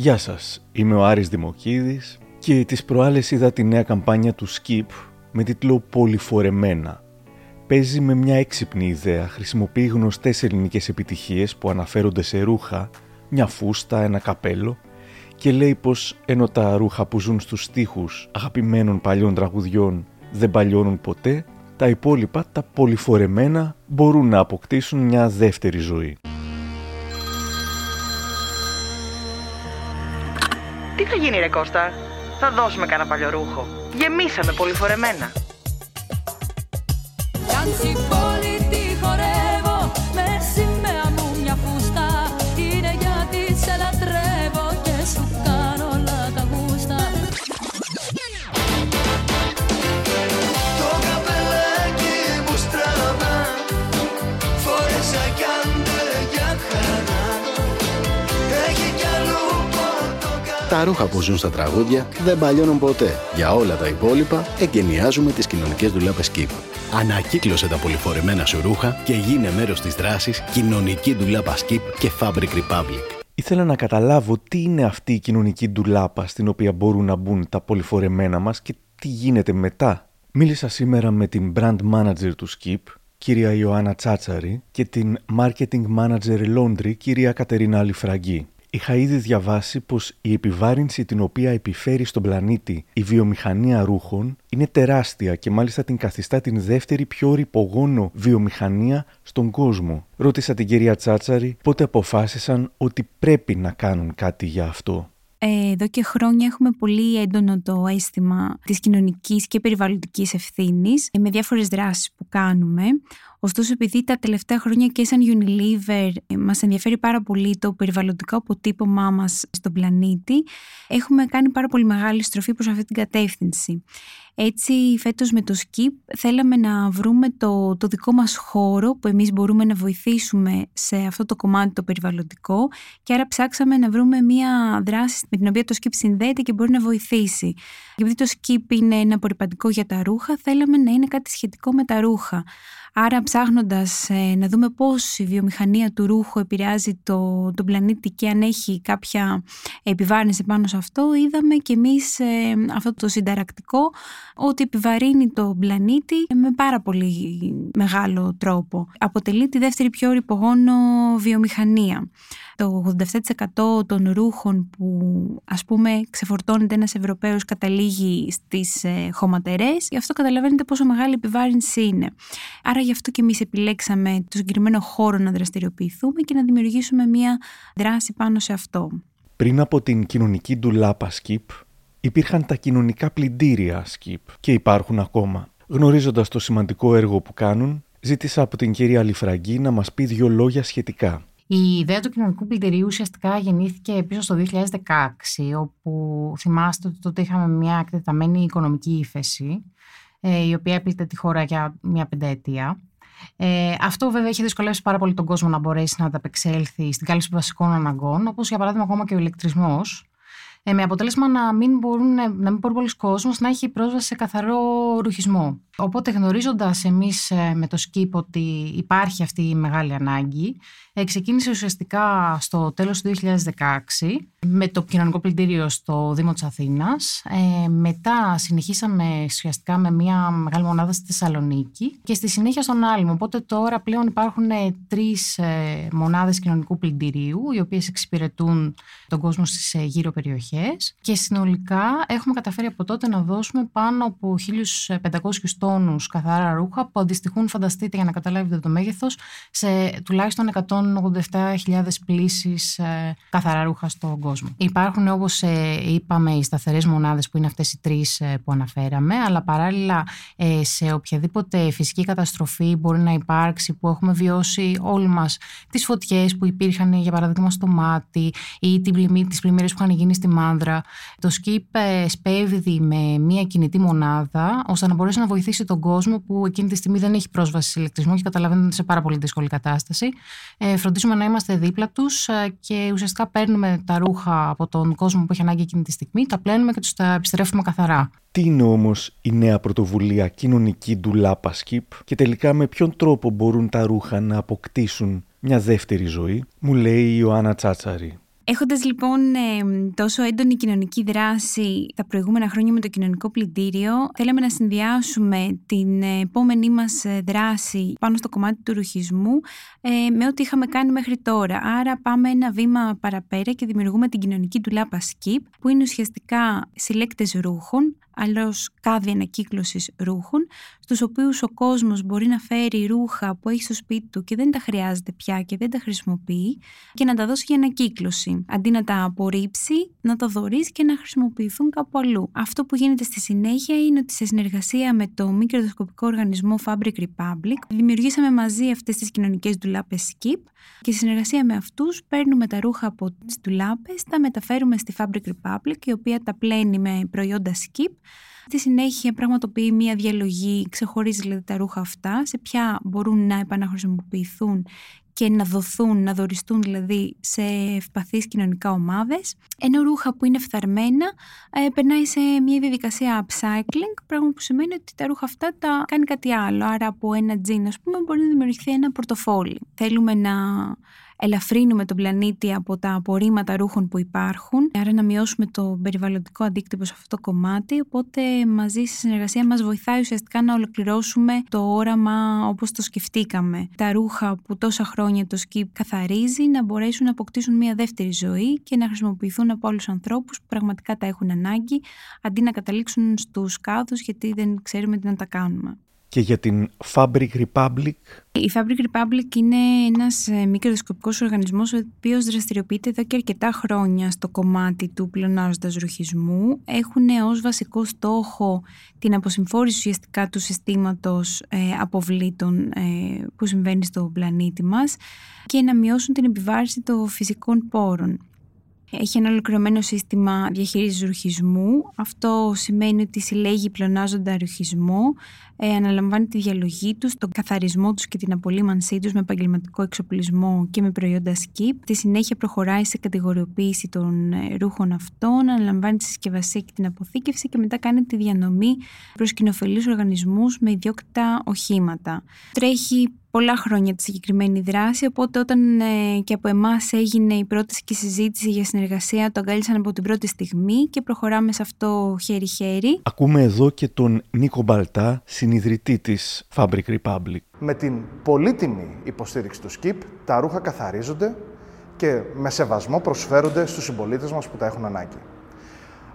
Γεια σας, είμαι ο Άρης Δημοκίδης και τις προάλλες είδα τη νέα καμπάνια του Skip με τίτλο «Πολυφορεμένα». Παίζει με μια έξυπνη ιδέα, χρησιμοποιεί γνωστές ελληνικές επιτυχίες που αναφέρονται σε ρούχα, μια φούστα, ένα καπέλο και λέει πως ενώ τα ρούχα που ζουν στους στίχους αγαπημένων παλιών τραγουδιών δεν παλιώνουν ποτέ, τα υπόλοιπα, τα πολυφορεμένα, μπορούν να αποκτήσουν μια δεύτερη ζωή. Τι θα γίνει ρε Κώστα, θα δώσουμε κανένα παλιό ρούχο. Γεμίσαμε πολυφορεμένα. Τα ρούχα που ζουν στα τραγούδια δεν παλιώνουν ποτέ. Για όλα τα υπόλοιπα, εγκαινιάζουμε τις κοινωνικές δουλάπες Keep. Ανακύκλωσε τα πολυφορεμένα σου ρούχα και γίνε μέρος της δράσης Κοινωνική Δουλάπα Skip και Fabric Republic. Ήθελα να καταλάβω τι είναι αυτή η κοινωνική ντουλάπα στην οποία μπορούν να μπουν τα πολυφορεμένα μας και τι γίνεται μετά. Μίλησα σήμερα με την brand manager του Skip, κυρία Ιωάννα Τσάτσαρη, και την marketing manager Laundry, κυρία Κατερίνα Αλιφραγκή. Είχα ήδη διαβάσει πως η επιβάρυνση την οποία επιφέρει στον πλανήτη η βιομηχανία ρούχων είναι τεράστια και μάλιστα την καθιστά την δεύτερη πιο ρηπογόνο βιομηχανία στον κόσμο. Ρώτησα την κυρία Τσάτσαρη πότε αποφάσισαν ότι πρέπει να κάνουν κάτι για αυτό. Ε, εδώ και χρόνια έχουμε πολύ έντονο το αίσθημα της κοινωνικής και περιβαλλοντικής ευθύνης με διάφορες δράσεις που κάνουμε. Ωστόσο, επειδή τα τελευταία χρόνια και σαν Unilever ε, μας ενδιαφέρει πάρα πολύ το περιβαλλοντικό αποτύπωμά μας στον πλανήτη, έχουμε κάνει πάρα πολύ μεγάλη στροφή προς αυτή την κατεύθυνση. Έτσι, φέτος με το SKIP θέλαμε να βρούμε το, το δικό μας χώρο που εμείς μπορούμε να βοηθήσουμε σε αυτό το κομμάτι το περιβαλλοντικό και άρα ψάξαμε να βρούμε μια δράση με την οποία το SKIP συνδέεται και μπορεί να βοηθήσει. Επειδή το SKIP είναι ένα απορριπαντικό για τα ρούχα, θέλαμε να είναι κάτι σχετικό με τα ρούχα. Άρα ψάχνοντας ε, να δούμε πώς η βιομηχανία του ρούχου επηρεάζει το, τον πλανήτη και αν έχει κάποια επιβάρυνση πάνω σε αυτό, είδαμε και εμείς ε, αυτό το συνταρακτικό ότι επιβαρύνει τον πλανήτη με πάρα πολύ μεγάλο τρόπο. Αποτελεί τη δεύτερη πιο ρηπογόνο βιομηχανία. Το 87% των ρούχων που ας πούμε ξεφορτώνεται ένας Ευρωπαίος καταλήγει στις ε, χωματερές, γι' αυτό καταλαβαίνετε πόσο μεγάλη επιβάρυνση είναι. Άρα γι' αυτό και εμείς επιλέξαμε το συγκεκριμένο χώρο να δραστηριοποιηθούμε και να δημιουργήσουμε μια δράση πάνω σε αυτό. Πριν από την κοινωνική ντουλάπα Skip, υπήρχαν τα κοινωνικά πλυντήρια Skip και υπάρχουν ακόμα. Γνωρίζοντας το σημαντικό έργο που κάνουν, ζήτησα από την κυρία Λιφραγκή να μας πει δύο λόγια σχετικά. Η ιδέα του κοινωνικού πλυντηρίου ουσιαστικά γεννήθηκε πίσω στο 2016, όπου θυμάστε ότι τότε είχαμε μια εκτεταμένη οικονομική ύφεση, ε, η οποία έπλητε τη χώρα για μια πενταετία. Ε, αυτό βέβαια έχει δυσκολεύσει πάρα πολύ τον κόσμο να μπορέσει να ανταπεξέλθει στην κάλυψη βασικών αναγκών, όπως για παράδειγμα ακόμα και ο ηλεκτρισμός, ε, με αποτέλεσμα να μην, μπορούν, να μην μπορεί πολλοί κόσμος να έχει πρόσβαση σε καθαρό ρουχισμό. Οπότε γνωρίζοντας εμείς ε, με το ΣΚΙΠ ότι υπάρχει αυτή η μεγάλη ανάγκη, ε, ξεκίνησε ουσιαστικά στο τέλος του 2016 με το κοινωνικό πλυντήριο στο Δήμο της Αθήνας. Ε, μετά συνεχίσαμε ουσιαστικά με μια μεγάλη μονάδα στη Θεσσαλονίκη και στη συνέχεια στον Άλυμο. Οπότε τώρα πλέον υπάρχουν ε, τρεις ε, μονάδες κοινωνικού πλυντηρίου οι οποίες εξυπηρετούν τον κόσμο στις ε, γύρω περιοχές και συνολικά έχουμε καταφέρει από τότε να δώσουμε πάνω από 1.500 τόνους καθαρά ρούχα που αντιστοιχούν, φανταστείτε για να καταλάβετε το μέγεθος, σε τουλάχιστον 100 187.000 πλήσεις ε, καθαρά ρούχα στον κόσμο. Υπάρχουν όπως ε, είπαμε οι σταθερές μονάδες που είναι αυτές οι τρεις ε, που αναφέραμε, αλλά παράλληλα ε, σε οποιαδήποτε φυσική καταστροφή μπορεί να υπάρξει που έχουμε βιώσει όλοι μας τις φωτιές που υπήρχαν για παράδειγμα στο μάτι ή τις πλημμύρες που είχαν γίνει στη Μάνδρα. Το ΣΚΙΠ σπέβδει με μια κινητή μονάδα ώστε να μπορέσει να βοηθήσει τον κόσμο που εκείνη τη στιγμή δεν έχει πρόσβαση σε ηλεκτρισμό και καταλαβαίνετε σε πάρα πολύ δύσκολη κατάσταση φροντίζουμε να είμαστε δίπλα τους ε, και ουσιαστικά παίρνουμε τα ρούχα από τον κόσμο που έχει ανάγκη εκείνη τη στιγμή, τα πλένουμε και τους τα επιστρέφουμε καθαρά. Τι είναι όμως η νέα πρωτοβουλία κοινωνική ντουλάπα Skip και τελικά με ποιον τρόπο μπορούν τα ρούχα να αποκτήσουν μια δεύτερη ζωή, μου λέει η Ιωάννα Τσάτσαρη. Έχοντας λοιπόν ε, τόσο έντονη κοινωνική δράση τα προηγούμενα χρόνια με το κοινωνικό πλυντήριο, θέλαμε να συνδυάσουμε την επόμενή μας δράση πάνω στο κομμάτι του ρουχισμού ε, με ό,τι είχαμε κάνει μέχρι τώρα. Άρα πάμε ένα βήμα παραπέρα και δημιουργούμε την κοινωνική τουλάπα Skip, που είναι ουσιαστικά συλλέκτες ρούχων, αλλιώς κάδι ανακύκλωσης ρούχων, στους οποίους ο κόσμος μπορεί να φέρει ρούχα που έχει στο σπίτι του και δεν τα χρειάζεται πια και δεν τα χρησιμοποιεί και να τα δώσει για ανακύκλωση. Αντί να τα απορρίψει, να τα δωρήσει και να χρησιμοποιηθούν κάπου αλλού. Αυτό που γίνεται στη συνέχεια είναι ότι σε συνεργασία με το μη κερδοσκοπικό οργανισμό Fabric Republic δημιουργήσαμε μαζί αυτές τις κοινωνικές ντουλάπες Skip και σε συνεργασία με αυτούς παίρνουμε τα ρούχα από τις ντουλάπες, τα μεταφέρουμε στη Fabric Republic η οποία τα πλένει με προϊόντα Skip Στη συνέχεια πραγματοποιεί μία διαλογή, ξεχωρίζει δηλαδή τα ρούχα αυτά, σε ποια μπορούν να επαναχρησιμοποιηθούν και να δοθούν, να δοριστούν δηλαδή σε ευπαθείς κοινωνικά ομάδες. Ενώ ρούχα που είναι φθαρμένα ε, περνάει σε μια διαδικασία upcycling, πράγμα που σημαίνει ότι τα ρούχα αυτά τα κάνει κάτι άλλο. Άρα από ένα τζιν, ας πούμε, μπορεί να δημιουργηθεί ένα πορτοφόλι. Θέλουμε να ελαφρύνουμε τον πλανήτη από τα απορρίμματα ρούχων που υπάρχουν, άρα να μειώσουμε το περιβαλλοντικό αντίκτυπο σε αυτό το κομμάτι, οπότε μαζί στη συνεργασία μας βοηθάει ουσιαστικά να ολοκληρώσουμε το όραμα όπως το σκεφτήκαμε. Τα ρούχα που τόσα χρόνια το skip καθαρίζει να μπορέσουν να αποκτήσουν μια δεύτερη ζωή και να χρησιμοποιηθούν από άλλους ανθρώπους που πραγματικά τα έχουν ανάγκη, αντί να καταλήξουν στους κάδους γιατί δεν ξέρουμε τι να τα κάνουμε και για την Fabric Republic; Η Fabric Republic είναι ένας ε, μη κερδοσκοπικός οργανισμός ο οποίος δραστηριοποιείται εδώ και αρκετά χρόνια στο κομμάτι του πλεονάζοντας ρουχισμού. Έχουν ως βασικό στόχο την αποσυμφόρηση ουσιαστικά του συστήματος ε, αποβλήτων ε, που συμβαίνει στο πλανήτη μας και να μειώσουν την επιβάρηση των φυσικών πόρων. Έχει ένα ολοκληρωμένο σύστημα διαχείρισης ρουχισμού. Αυτό σημαίνει ότι συλλέγει πλεονάζοντα ρουχισμό, ε, αναλαμβάνει τη διαλογή τους, τον καθαρισμό τους και την απολύμανσή τους με επαγγελματικό εξοπλισμό και με προϊόντα skip. Στη συνέχεια προχωράει σε κατηγοριοποίηση των ε, ρούχων αυτών, αναλαμβάνει τη συσκευασία και την αποθήκευση και μετά κάνει τη διανομή προς κοινοφελείς οργανισμούς με ιδιόκτητα οχήματα. Τρέχει πολλά χρόνια τη συγκεκριμένη δράση, οπότε όταν ε, και από εμάς έγινε η πρόταση και η συζήτηση για συνεργασία, το αγκάλισαν από την πρώτη στιγμή και προχωράμε σε αυτό χέρι-χέρι. Ακούμε εδώ και τον Νίκο Μπαλτά, συνειδητή της Fabric Republic. Με την πολύτιμη υποστήριξη του SKIP, τα ρούχα καθαρίζονται και με σεβασμό προσφέρονται στους συμπολίτες μας που τα έχουν ανάγκη.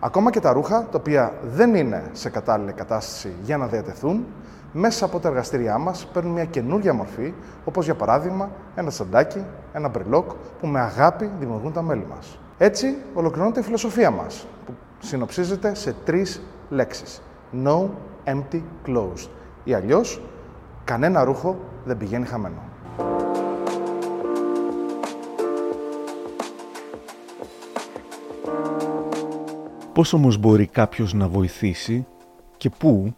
Ακόμα και τα ρούχα, τα οποία δεν είναι σε κατάλληλη κατάσταση για να διατεθούν, μέσα από τα εργαστήριά μας παίρνουν μια καινούργια μορφή, όπως για παράδειγμα ένα σαντάκι, ένα μπρελόκ που με αγάπη δημιουργούν τα μέλη μας. Έτσι ολοκληρώνεται η φιλοσοφία μας, που συνοψίζεται σε τρεις λέξεις. No empty clothes. Ή αλλιώς, κανένα ρούχο δεν πηγαίνει χαμένο. Πώς όμως μπορεί κάποιος να βοηθήσει και πού,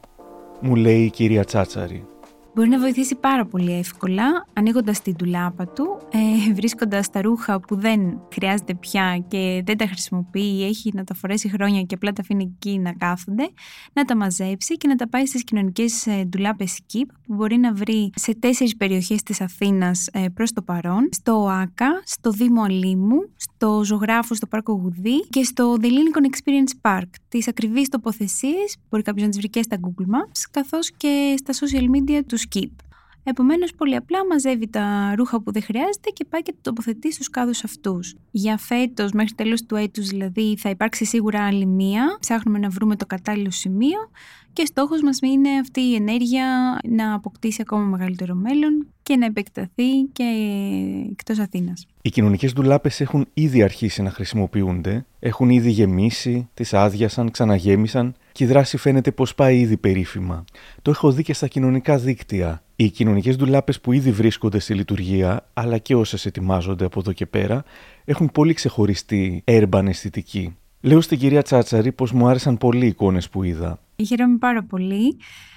μου λέει η κυρία Τσάτσαρη. Μπορεί να βοηθήσει πάρα πολύ εύκολα, ανοίγοντας την τουλάπα του, ε, βρίσκοντας τα ρούχα που δεν χρειάζεται πια και δεν τα χρησιμοποιεί ή έχει να τα φορέσει χρόνια και απλά τα αφήνει εκεί να κάθονται, να τα μαζέψει και να τα πάει στις κοινωνικές ε, ντουλάπες Skip που μπορεί να βρει σε τέσσερις περιοχές της Αθήνας ε, προς το παρόν, στο ΆΚΑ, στο Δήμο Αλήμου, στο Ζωγράφο στο Πάρκο Γουδί και στο The Lincoln Experience Park. Τις ακριβείς τοποθεσίες μπορεί κάποιος να τις βρει και στα Google Maps καθώς και στα social media τους skip. Επομένως, πολύ απλά μαζεύει τα ρούχα που δεν χρειάζεται και πάει και το τοποθετεί στους κάδους αυτούς. Για φέτος, μέχρι τέλος του έτους δηλαδή, θα υπάρξει σίγουρα άλλη μία. Ψάχνουμε να βρούμε το κατάλληλο σημείο και στόχος μας είναι αυτή η ενέργεια να αποκτήσει ακόμα μεγαλύτερο μέλλον και να επεκταθεί και εκτός Αθήνας. Οι κοινωνικές ντουλάπες έχουν ήδη αρχίσει να χρησιμοποιούνται, έχουν ήδη γεμίσει, τις άδειασαν, ξαναγέμισαν και η δράση φαίνεται πως πάει ήδη περίφημα. Το έχω δει και στα κοινωνικά δίκτυα. Οι κοινωνικές ντουλάπες που ήδη βρίσκονται στη λειτουργία, αλλά και όσες ετοιμάζονται από εδώ και πέρα, έχουν πολύ ξεχωριστή urban αισθητική. Λέω στην κυρία Τσάτσαρη πως μου άρεσαν πολύ οι εικόνες που είδα. Χαίρομαι πάρα πολύ.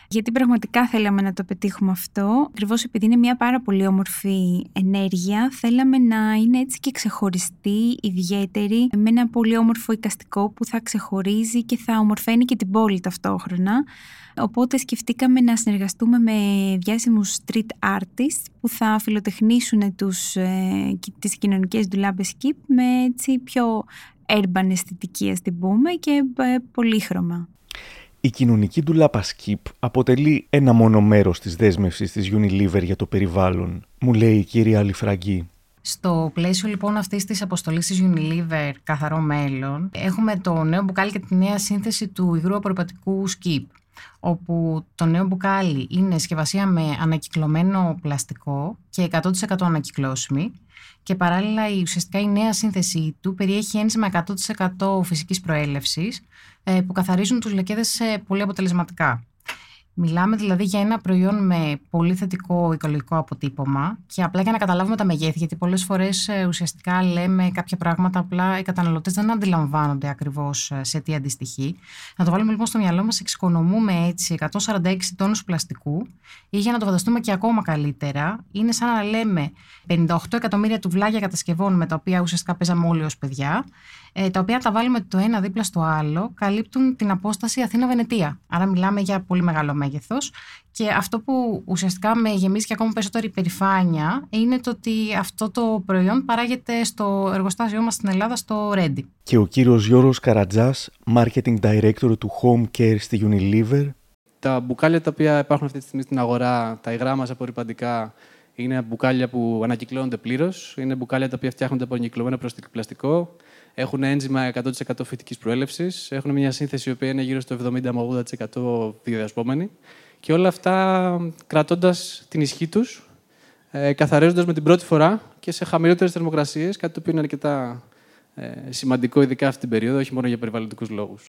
γιατί πραγματικά θέλαμε να το πετύχουμε αυτό. Ακριβώς επειδή είναι μια πάρα πολύ όμορφη ενέργεια, θέλαμε να είναι έτσι και ξεχωριστή, ιδιαίτερη, με ένα πολύ όμορφο οικαστικό που θα ξεχωρίζει και θα ομορφαίνει και την πόλη ταυτόχρονα. Οπότε σκεφτήκαμε να συνεργαστούμε με διάσημους street artists που θα φιλοτεχνήσουν τους, ε, τις κοινωνικές ντουλάμπες skip με έτσι πιο urban αισθητική ας την πούμε και ε, πολύχρωμα. Η κοινωνική ντουλάπα Skip αποτελεί ένα μόνο μέρος της δέσμευσης της Unilever για το περιβάλλον, μου λέει η κυρία Αλιφραγκή. Στο πλαίσιο λοιπόν αυτής της αποστολής της Unilever Καθαρό Μέλλον, έχουμε το νέο μπουκάλι και τη νέα σύνθεση του υγρού απορριπαντικού Skip όπου το νέο μπουκάλι είναι συσκευασία με ανακυκλωμένο πλαστικό και 100% ανακυκλώσιμη και παράλληλα η, ουσιαστικά η νέα σύνθεση του περιέχει ένζημα 100% φυσικής προέλευσης ε, που καθαρίζουν τους λεκέδες πολύ αποτελεσματικά. Μιλάμε δηλαδή για ένα προϊόν με πολύ θετικό οικολογικό αποτύπωμα και απλά για να καταλάβουμε τα μεγέθη, γιατί πολλές φορές ε, ουσιαστικά λέμε κάποια πράγματα, απλά οι καταναλωτές δεν αντιλαμβάνονται ακριβώς ε, σε τι αντιστοιχεί. Να το βάλουμε λοιπόν στο μυαλό μας, εξοικονομούμε έτσι 146 τόνους πλαστικού ή για να το φανταστούμε και ακόμα καλύτερα, είναι σαν να λέμε 58 εκατομμύρια τουβλάγια κατασκευών με τα οποία ουσιαστικά παίζαμε όλοι ως παιδιά ε, τα οποία τα βάλουμε το ένα δίπλα στο άλλο, καλύπτουν την απόσταση Αθήνα-Βενετία. Άρα μιλάμε για πολύ μεγάλο μέγεθος. Και αυτό που ουσιαστικά με γεμίζει και ακόμα περισσότερη υπερηφάνεια είναι το ότι αυτό το προϊόν παράγεται στο εργοστάσιό μας στην Ελλάδα, στο Ready. Και ο κύριος Γιώργος Καρατζάς, Marketing Director του Home Care στη Unilever. Τα μπουκάλια τα οποία υπάρχουν αυτή τη στιγμή στην αγορά, τα υγρά μας απορριπαντικά, είναι μπουκάλια που ανακυκλώνονται πλήρως. Είναι μπουκάλια τα οποία φτιάχνονται από ανακυκλωμένο πλαστικό έχουν ένζημα 100% φυτικής προέλευσης, έχουν μια σύνθεση η οποία είναι γύρω στο 70 80% βιοδιασπόμενη. Και όλα αυτά κρατώντας την ισχύ τους, ε, καθαρίζοντας με την πρώτη φορά και σε χαμηλότερες θερμοκρασίες, κάτι το οποίο είναι αρκετά ε, σημαντικό, ειδικά αυτή την περίοδο, όχι μόνο για περιβαλλοντικούς λόγους.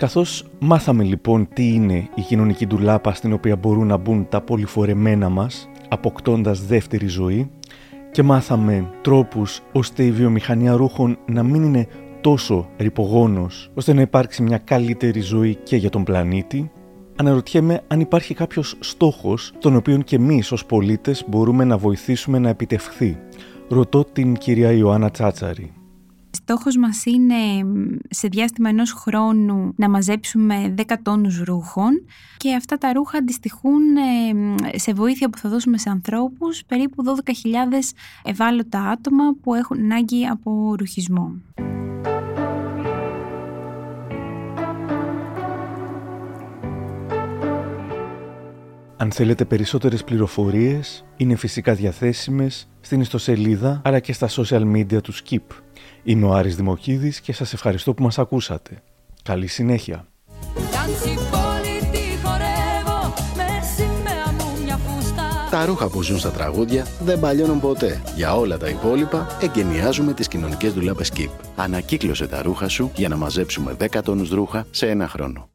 Καθώς μάθαμε λοιπόν τι είναι η κοινωνική ντουλάπα στην οποία μπορούν να μπουν τα πολυφορεμένα μας, αποκτώντας δεύτερη ζωή, και μάθαμε τρόπους ώστε η βιομηχανία ρούχων να μην είναι τόσο ρηπογόνος, ώστε να υπάρξει μια καλύτερη ζωή και για τον πλανήτη, αναρωτιέμαι αν υπάρχει κάποιος στόχος τον οποίο και εμείς ως πολίτες μπορούμε να βοηθήσουμε να επιτευχθεί. Ρωτώ την κυρία Ιωάννα Τσάτσαρη. Στόχος μας είναι σε διάστημα ενός χρόνου να μαζέψουμε 10 τόνους ρούχων και αυτά τα ρούχα αντιστοιχούν σε βοήθεια που θα δώσουμε σε ανθρώπους περίπου 12.000 ευάλωτα άτομα που έχουν ανάγκη από ρουχισμό. Αν θέλετε περισσότερες πληροφορίες, είναι φυσικά διαθέσιμες στην ιστοσελίδα αλλά και στα social media του Skip. Είμαι ο Άρης Δημοκίδης και σας ευχαριστώ που μας ακούσατε. Καλή συνέχεια. Τα ρούχα που ζουν στα τραγούδια δεν παλιώνουν ποτέ. Για όλα τα υπόλοιπα, εγκαινιάζουμε τις κοινωνικές δουλάπες Skip. Ανακύκλωσε τα ρούχα σου για να μαζέψουμε 10 τόνους ρούχα σε ένα χρόνο.